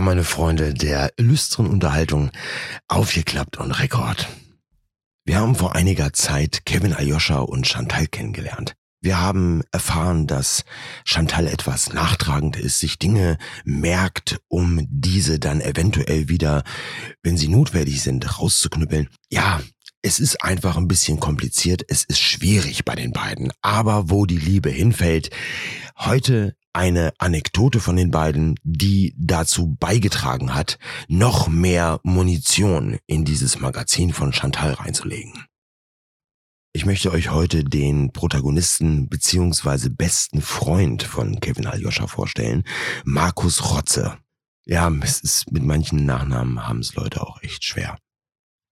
Ja, meine Freunde der illustren Unterhaltung, aufgeklappt und Rekord. Wir haben vor einiger Zeit Kevin Aljoscha und Chantal kennengelernt. Wir haben erfahren, dass Chantal etwas nachtragend ist, sich Dinge merkt, um diese dann eventuell wieder, wenn sie notwendig sind, rauszuknüppeln. Ja, es ist einfach ein bisschen kompliziert, es ist schwierig bei den beiden. Aber wo die Liebe hinfällt, heute eine Anekdote von den beiden, die dazu beigetragen hat, noch mehr Munition in dieses Magazin von Chantal reinzulegen. Ich möchte euch heute den Protagonisten beziehungsweise besten Freund von Kevin Aljoscha vorstellen, Markus Rotze. Ja, es ist mit manchen Nachnamen haben es Leute auch echt schwer.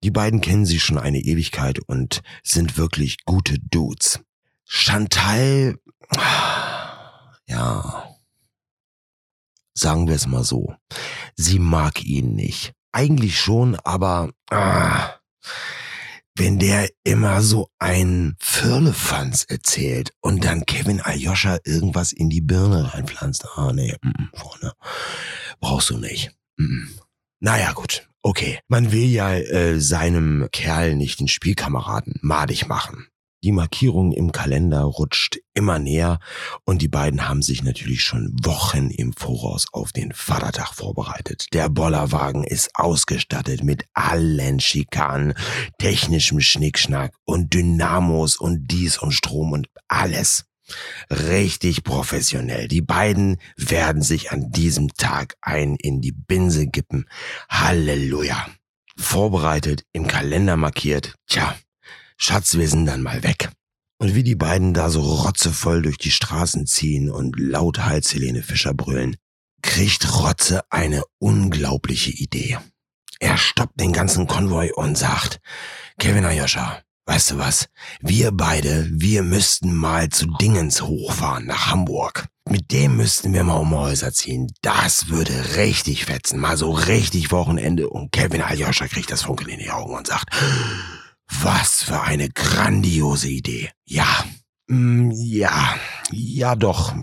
Die beiden kennen sich schon eine Ewigkeit und sind wirklich gute Dudes. Chantal, ja, sagen wir es mal so, sie mag ihn nicht. Eigentlich schon, aber ah, wenn der immer so ein Firlefanz erzählt und dann Kevin Aljoscha irgendwas in die Birne reinpflanzt, ah nee, mm, mm, Freunde, brauchst du nicht. Mm. Naja gut, Okay, man will ja äh, seinem Kerl nicht den Spielkameraden madig machen. Die Markierung im Kalender rutscht immer näher und die beiden haben sich natürlich schon Wochen im Voraus auf den Vatertag vorbereitet. Der Bollerwagen ist ausgestattet mit allen Schikanen, technischem Schnickschnack und Dynamos und dies und Strom und alles. Richtig professionell. Die beiden werden sich an diesem Tag ein in die Binse gippen. Halleluja. Vorbereitet, im Kalender markiert. Tja, Schatz, wir sind dann mal weg. Und wie die beiden da so rotzevoll durch die Straßen ziehen und lauthals Helene Fischer brüllen, kriegt Rotze eine unglaubliche Idee. Er stoppt den ganzen Konvoi und sagt, Kevin Ayosha, Weißt du was? Wir beide, wir müssten mal zu Dingens hochfahren nach Hamburg. Mit dem müssten wir mal um Häuser ziehen. Das würde richtig fetzen. Mal so richtig Wochenende. Und Kevin Aljoscha kriegt das Funkeln in die Augen und sagt, was für eine grandiose Idee. Ja, mm, ja, ja doch.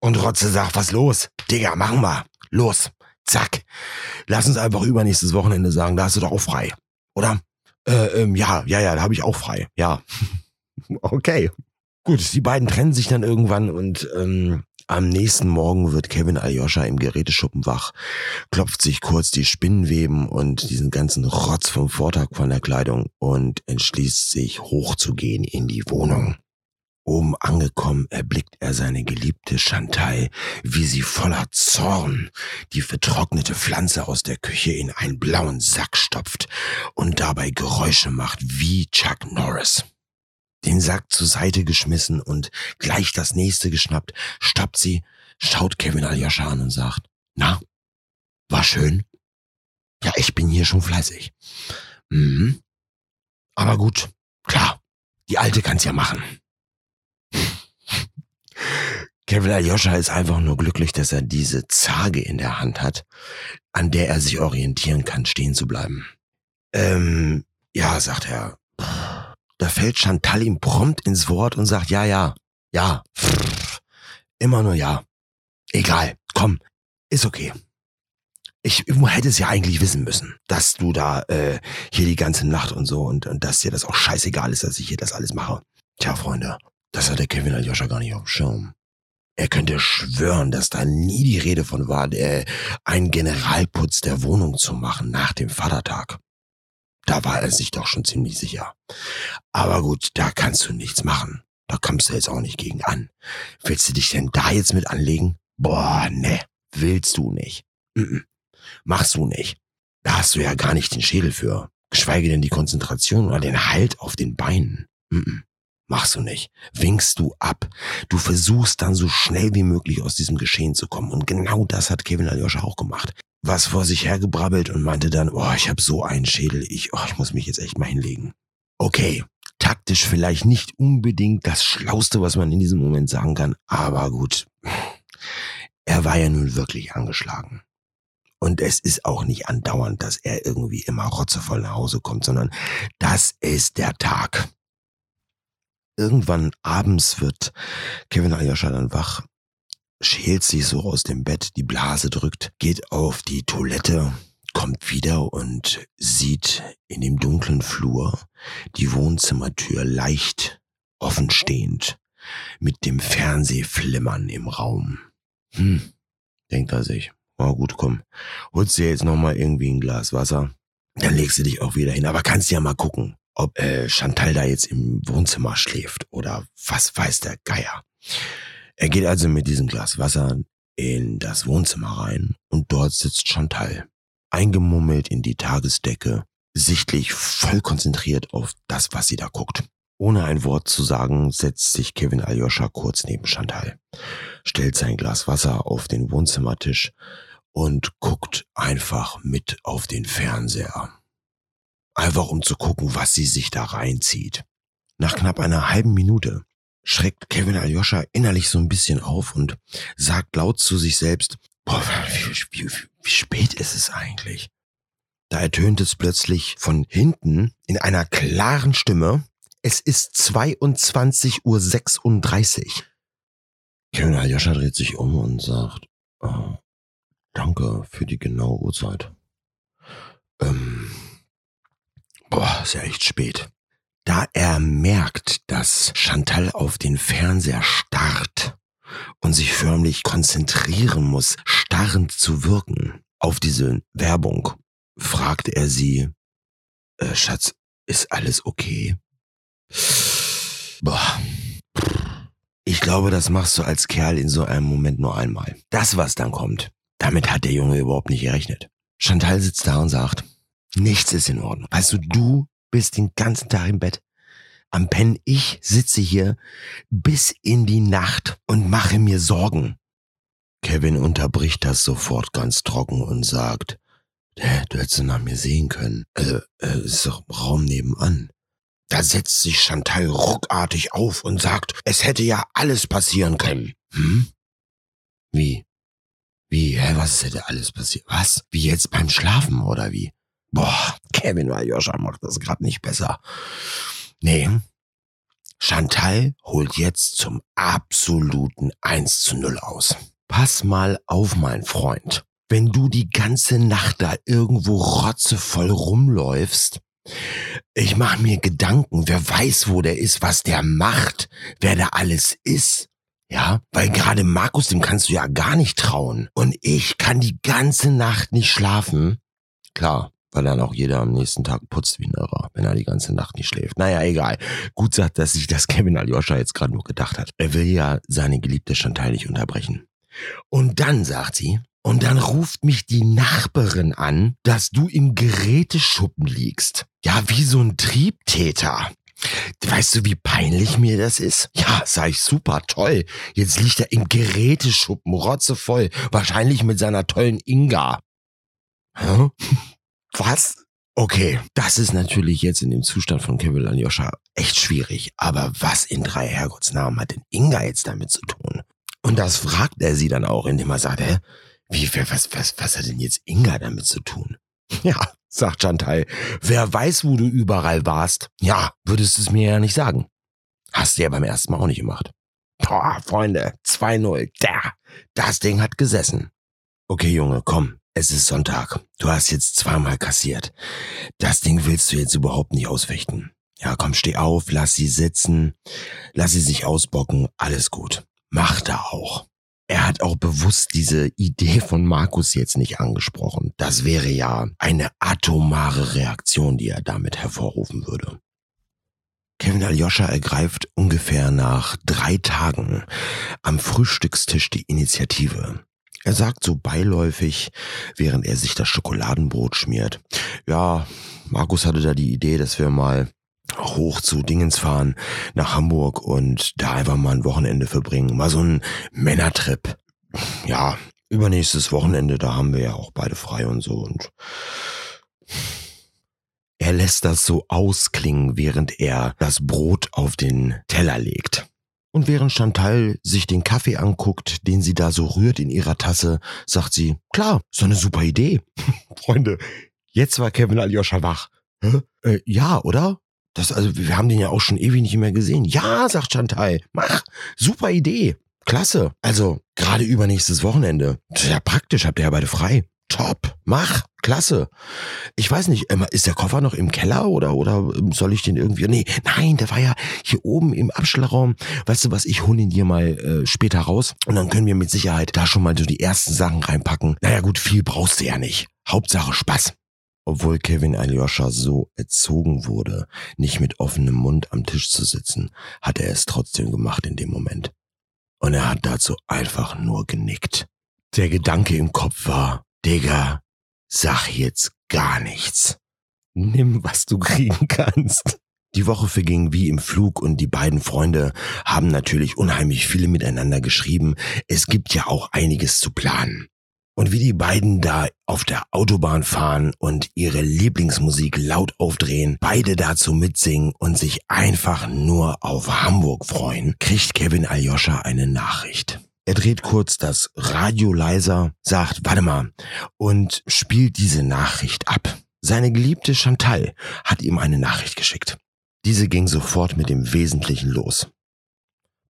Und Rotze sagt, was los? Digga, machen wir. Los. Zack. Lass uns einfach übernächstes Wochenende sagen, da hast du doch auch frei. Oder? Äh, ähm, ja, ja, ja, da habe ich auch frei. Ja. okay. Gut, die beiden trennen sich dann irgendwann und ähm, am nächsten Morgen wird Kevin Aljoscha im Geräteschuppen wach, klopft sich kurz die Spinnenweben und diesen ganzen Rotz vom Vortag von der Kleidung und entschließt sich hochzugehen in die Wohnung. Oben angekommen erblickt er seine geliebte Chantal, wie sie voller Zorn die vertrocknete Pflanze aus der Küche in einen blauen Sack stopft und dabei Geräusche macht wie Chuck Norris. Den Sack zur Seite geschmissen und gleich das nächste geschnappt, stoppt sie, schaut Kevin Aljoscha an und sagt, na, war schön? Ja, ich bin hier schon fleißig. Mhm. Aber gut, klar, die Alte kann's ja machen. Kevin Aljoscha ist einfach nur glücklich, dass er diese Zage in der Hand hat, an der er sich orientieren kann, stehen zu bleiben. Ähm, ja, sagt er. Da fällt Chantal ihm prompt ins Wort und sagt, ja, ja, ja, immer nur ja. Egal, komm, ist okay. Ich hätte es ja eigentlich wissen müssen, dass du da äh, hier die ganze Nacht und so und, und dass dir das auch scheißegal ist, dass ich hier das alles mache. Tja, Freunde, das hat der Kevin Aljoscha gar nicht auf dem Schirm. Er könnte schwören, dass da nie die Rede von war, äh, einen Generalputz der Wohnung zu machen nach dem Vatertag. Da war er sich doch schon ziemlich sicher. Aber gut, da kannst du nichts machen. Da kommst du jetzt auch nicht gegen an. Willst du dich denn da jetzt mit anlegen? Boah, ne, willst du nicht. Mm -mm. Machst du nicht. Da hast du ja gar nicht den Schädel für. Geschweige denn die Konzentration oder den Halt auf den Beinen. Mm Machst du nicht. Winkst du ab. Du versuchst dann so schnell wie möglich aus diesem Geschehen zu kommen. Und genau das hat Kevin Aljoscha auch gemacht. Was vor sich hergebrabbelt und meinte dann, oh, ich habe so einen Schädel, ich, oh, ich muss mich jetzt echt mal hinlegen. Okay, taktisch vielleicht nicht unbedingt das Schlauste, was man in diesem Moment sagen kann, aber gut. Er war ja nun wirklich angeschlagen. Und es ist auch nicht andauernd, dass er irgendwie immer rotzevoll nach Hause kommt, sondern das ist der Tag irgendwann abends wird Kevin Aljoscha dann wach schält sich so aus dem Bett, die Blase drückt, geht auf die Toilette, kommt wieder und sieht in dem dunklen Flur die Wohnzimmertür leicht offenstehend mit dem Fernsehflimmern im Raum. Hm, denkt er sich. Oh gut, komm, holst dir jetzt nochmal irgendwie ein Glas Wasser, dann legst du dich auch wieder hin. Aber kannst ja mal gucken, ob äh, Chantal da jetzt im Wohnzimmer schläft oder was weiß der Geier. Er geht also mit diesem Glas Wasser in das Wohnzimmer rein und dort sitzt Chantal, eingemummelt in die Tagesdecke, sichtlich voll konzentriert auf das, was sie da guckt. Ohne ein Wort zu sagen, setzt sich Kevin Aljoscha kurz neben Chantal, stellt sein Glas Wasser auf den Wohnzimmertisch und guckt einfach mit auf den Fernseher. Einfach um zu gucken, was sie sich da reinzieht. Nach knapp einer halben Minute schreckt Kevin Aljoscha innerlich so ein bisschen auf und sagt laut zu sich selbst, boah, wie, wie, wie spät ist es eigentlich? Da ertönt es plötzlich von hinten in einer klaren Stimme, es ist 22.36 Uhr. Kevin Aljoscha dreht sich um und sagt, oh, danke für die genaue Uhrzeit. Ähm, boah, ist ja echt spät. Da er merkt, dass Chantal auf den Fernseher starrt und sich förmlich konzentrieren muss, starrend zu wirken auf diese Werbung, fragt er sie, äh, Schatz, ist alles okay? Boah. Ich glaube, das machst du als Kerl in so einem Moment nur einmal. Das, was dann kommt, damit hat der Junge überhaupt nicht gerechnet. Chantal sitzt da und sagt, nichts ist in Ordnung. Weißt du, du bist den ganzen Tag im Bett. Am Pen, ich sitze hier bis in die Nacht und mache mir Sorgen. Kevin unterbricht das sofort ganz trocken und sagt, du hättest nach mir sehen können. Äh, äh, ist doch Raum nebenan. Da setzt sich Chantal ruckartig auf und sagt, es hätte ja alles passieren können. Hm? Wie? Wie, hä, was hätte alles passiert? Was? Wie jetzt beim Schlafen oder wie? Boah, Kevin Aljoscha macht das gerade nicht besser. Nee. Chantal holt jetzt zum absoluten 1 zu 0 aus. Pass mal auf, mein Freund. Wenn du die ganze Nacht da irgendwo rotzevoll rumläufst, ich mache mir Gedanken, wer weiß, wo der ist, was der macht, wer da alles ist. Ja, weil gerade Markus, dem kannst du ja gar nicht trauen. Und ich kann die ganze Nacht nicht schlafen. Klar, weil dann auch jeder am nächsten Tag putzt wie ein Irrer, wenn er die ganze Nacht nicht schläft. Naja, egal. Gut sagt, dass sich das Kevin Aljoscha jetzt gerade nur gedacht hat. Er will ja seine geliebte Chantal nicht unterbrechen. Und dann sagt sie, und dann ruft mich die Nachbarin an, dass du im Geräteschuppen liegst. Ja, wie so ein Triebtäter. Weißt du, wie peinlich mir das ist? Ja, sag ich super, toll. Jetzt liegt er im Geräteschuppen, rotzevoll. Wahrscheinlich mit seiner tollen Inga. Hä? Was? Okay, das ist natürlich jetzt in dem Zustand von Kevin Aljoscha echt schwierig. Aber was in drei Herrgottsnamen hat denn Inga jetzt damit zu tun? Und das fragt er sie dann auch, indem er sagt, hä, wie, was, was, was hat denn jetzt Inga damit zu tun? Ja, sagt Chantal, wer weiß, wo du überall warst. Ja, würdest du es mir ja nicht sagen. Hast du ja beim ersten Mal auch nicht gemacht. Boah, Freunde, 2-0, da, das Ding hat gesessen. Okay, Junge, komm, es ist Sonntag. Du hast jetzt zweimal kassiert. Das Ding willst du jetzt überhaupt nicht ausfechten. Ja, komm, steh auf, lass sie sitzen, lass sie sich ausbocken, alles gut. Mach da auch. Er hat auch bewusst diese Idee von Markus jetzt nicht angesprochen. Das wäre ja eine atomare Reaktion, die er damit hervorrufen würde. Kevin Aljoscha ergreift ungefähr nach drei Tagen am Frühstückstisch die Initiative. Er sagt so beiläufig, während er sich das Schokoladenbrot schmiert. Ja, Markus hatte da die Idee, dass wir mal hoch zu Dingens fahren, nach Hamburg und da einfach mal ein Wochenende verbringen. Mal so ein Männertrip. Ja, übernächstes Wochenende, da haben wir ja auch beide frei und so und er lässt das so ausklingen, während er das Brot auf den Teller legt. Und während Chantal sich den Kaffee anguckt, den sie da so rührt in ihrer Tasse, sagt sie, klar, so eine super Idee. Freunde, jetzt war Kevin Aljoscha wach. Äh, ja, oder? Das, also, wir haben den ja auch schon ewig nicht mehr gesehen. Ja, sagt Chantal, mach, super Idee. Klasse. Also, gerade übernächstes Wochenende. Ja, praktisch, habt ihr ja beide frei. Top, mach, klasse. Ich weiß nicht, ähm, ist der Koffer noch im Keller oder oder soll ich den irgendwie? Nee, nein, der war ja hier oben im Abstellraum. Weißt du was? Ich hole ihn dir mal äh, später raus und dann können wir mit Sicherheit da schon mal so die ersten Sachen reinpacken. Naja gut, viel brauchst du ja nicht. Hauptsache Spaß. Obwohl Kevin Alyosha so erzogen wurde, nicht mit offenem Mund am Tisch zu sitzen, hat er es trotzdem gemacht in dem Moment. Und er hat dazu einfach nur genickt. Der Gedanke im Kopf war, Digga, sag jetzt gar nichts. Nimm, was du kriegen kannst. Die Woche verging wie im Flug und die beiden Freunde haben natürlich unheimlich viele miteinander geschrieben. Es gibt ja auch einiges zu planen. Und wie die beiden da auf der Autobahn fahren und ihre Lieblingsmusik laut aufdrehen, beide dazu mitsingen und sich einfach nur auf Hamburg freuen, kriegt Kevin Aljoscha eine Nachricht. Er dreht kurz das Radio leiser, sagt, warte mal, und spielt diese Nachricht ab. Seine geliebte Chantal hat ihm eine Nachricht geschickt. Diese ging sofort mit dem Wesentlichen los.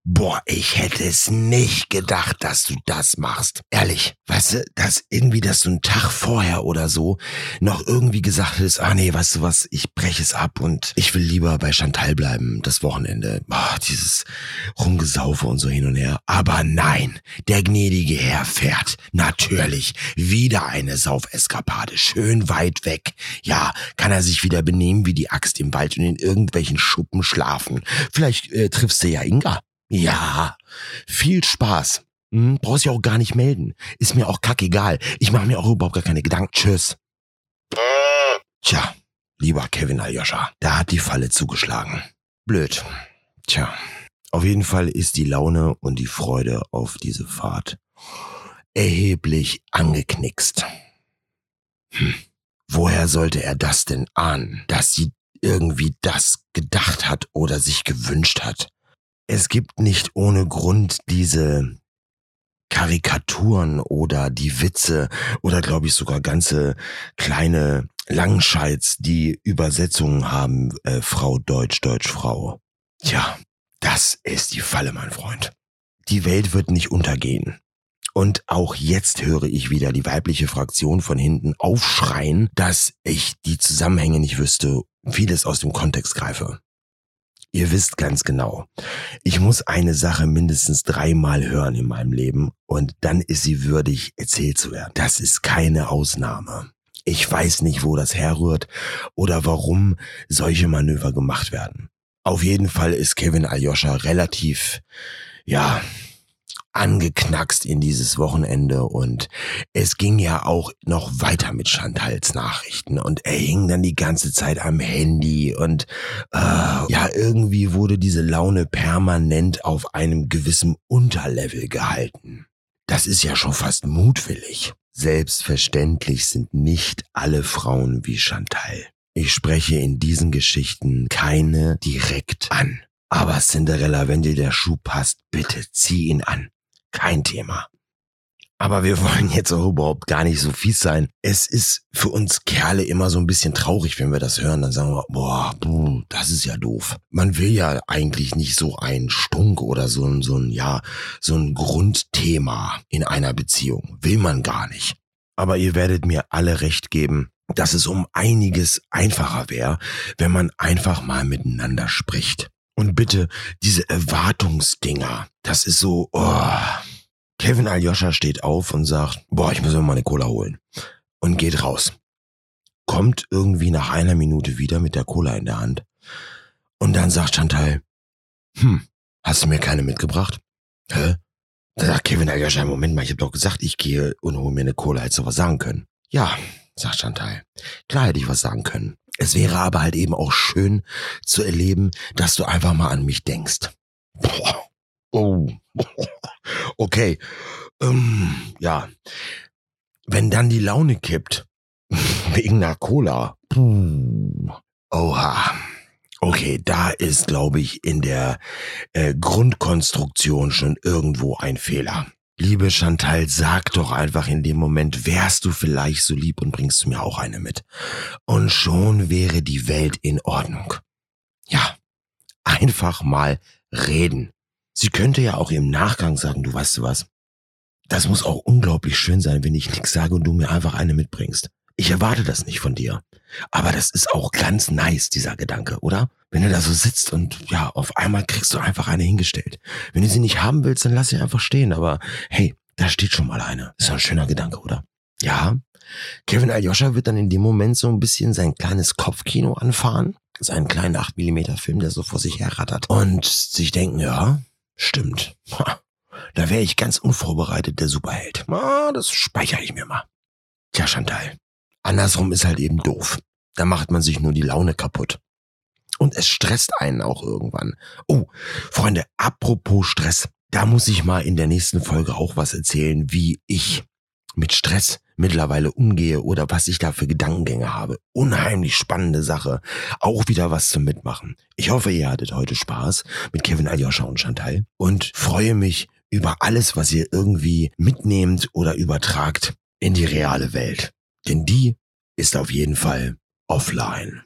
Boah, ich hätte es nicht gedacht, dass du das machst. Ehrlich, weißt du, dass irgendwie, dass du einen Tag vorher oder so noch irgendwie gesagt hättest, ah nee, weißt du was, ich breche es ab und ich will lieber bei Chantal bleiben, das Wochenende. Boah, dieses Rumgesaufe und so hin und her. Aber nein, der gnädige Herr fährt natürlich wieder eine Saufeskapade, schön weit weg. Ja, kann er sich wieder benehmen wie die Axt im Wald und in irgendwelchen Schuppen schlafen. Vielleicht äh, triffst du ja Inga. Ja, viel Spaß. Hm, brauchst ja auch gar nicht melden. Ist mir auch kackegal. Ich mache mir auch überhaupt gar keine Gedanken. Tschüss. Tja, lieber Kevin Aljoscha, da hat die Falle zugeschlagen. Blöd. Tja, auf jeden Fall ist die Laune und die Freude auf diese Fahrt erheblich angeknickst. Hm. Woher sollte er das denn ahnen, dass sie irgendwie das gedacht hat oder sich gewünscht hat? Es gibt nicht ohne Grund diese Karikaturen oder die Witze oder glaube ich sogar ganze kleine Langscheids, die Übersetzungen haben, äh, Frau Deutsch, Deutsch, Frau. Tja, das ist die Falle, mein Freund. Die Welt wird nicht untergehen. Und auch jetzt höre ich wieder die weibliche Fraktion von hinten aufschreien, dass ich die Zusammenhänge nicht wüsste, vieles aus dem Kontext greife. Ihr wisst ganz genau, ich muss eine Sache mindestens dreimal hören in meinem Leben und dann ist sie würdig, erzählt zu werden. Das ist keine Ausnahme. Ich weiß nicht, wo das herrührt oder warum solche Manöver gemacht werden. Auf jeden Fall ist Kevin Aljoscha relativ, ja, angeknackst in dieses Wochenende und es ging ja auch noch weiter mit Chantals Nachrichten und er hing dann die ganze Zeit am Handy und äh, ja, irgendwie wurde diese Laune permanent auf einem gewissen Unterlevel gehalten. Das ist ja schon fast mutwillig. Selbstverständlich sind nicht alle Frauen wie Chantal. Ich spreche in diesen Geschichten keine direkt an. Aber Cinderella, wenn dir der Schuh passt, bitte zieh ihn an kein Thema. Aber wir wollen jetzt auch überhaupt gar nicht so fies sein. Es ist für uns Kerle immer so ein bisschen traurig, wenn wir das hören. Dann sagen wir, boah, buh, das ist ja doof. Man will ja eigentlich nicht so ein Stunk oder so ein, so ein, ja, so ein Grundthema in einer Beziehung. Will man gar nicht. Aber ihr werdet mir alle recht geben, dass es um einiges einfacher wäre, wenn man einfach mal miteinander spricht. Und bitte, diese Erwartungsdinger, das ist so, oh. Kevin Aljoscha steht auf und sagt, boah, ich muss mir mal eine Cola holen. Und geht raus. Kommt irgendwie nach einer Minute wieder mit der Cola in der Hand. Und dann sagt Chantal, hm, hast du mir keine mitgebracht? Hä? Da sagt Kevin Aljoscha, Moment mal, ich hab doch gesagt, ich gehe und hole mir eine Cola, hättest du was sagen können. Ja, sagt Chantal. Klar hätte ich was sagen können. Es wäre aber halt eben auch schön zu erleben, dass du einfach mal an mich denkst. Boah. Oh. Okay. Ähm, ja. Wenn dann die Laune kippt, wegen einer Cola. Oha. Okay, da ist, glaube ich, in der äh, Grundkonstruktion schon irgendwo ein Fehler. Liebe Chantal, sag doch einfach in dem Moment, wärst du vielleicht so lieb und bringst du mir auch eine mit. Und schon wäre die Welt in Ordnung. Ja, einfach mal reden. Sie könnte ja auch im Nachgang sagen, du weißt du was. Das muss auch unglaublich schön sein, wenn ich nichts sage und du mir einfach eine mitbringst. Ich erwarte das nicht von dir. Aber das ist auch ganz nice, dieser Gedanke, oder? Wenn du da so sitzt und ja, auf einmal kriegst du einfach eine hingestellt. Wenn du sie nicht haben willst, dann lass sie einfach stehen. Aber hey, da steht schon mal eine. Ist doch ein schöner Gedanke, oder? Ja. Kevin Aljoscha wird dann in dem Moment so ein bisschen sein kleines Kopfkino anfahren. Seinen kleinen 8 mm Film, der so vor sich her rattert. Und sich denken, ja, stimmt. Da wäre ich ganz unvorbereitet der Superheld. Ah, das speichere ich mir mal. Tja, Chantal. Andersrum ist halt eben doof. Da macht man sich nur die Laune kaputt. Und es stresst einen auch irgendwann. Oh, Freunde, apropos Stress. Da muss ich mal in der nächsten Folge auch was erzählen, wie ich mit Stress mittlerweile umgehe oder was ich da für Gedankengänge habe. Unheimlich spannende Sache. Auch wieder was zum Mitmachen. Ich hoffe, ihr hattet heute Spaß mit Kevin Aljoscha und Chantal und freue mich über alles, was ihr irgendwie mitnehmt oder übertragt in die reale Welt. Denn die ist auf jeden Fall offline.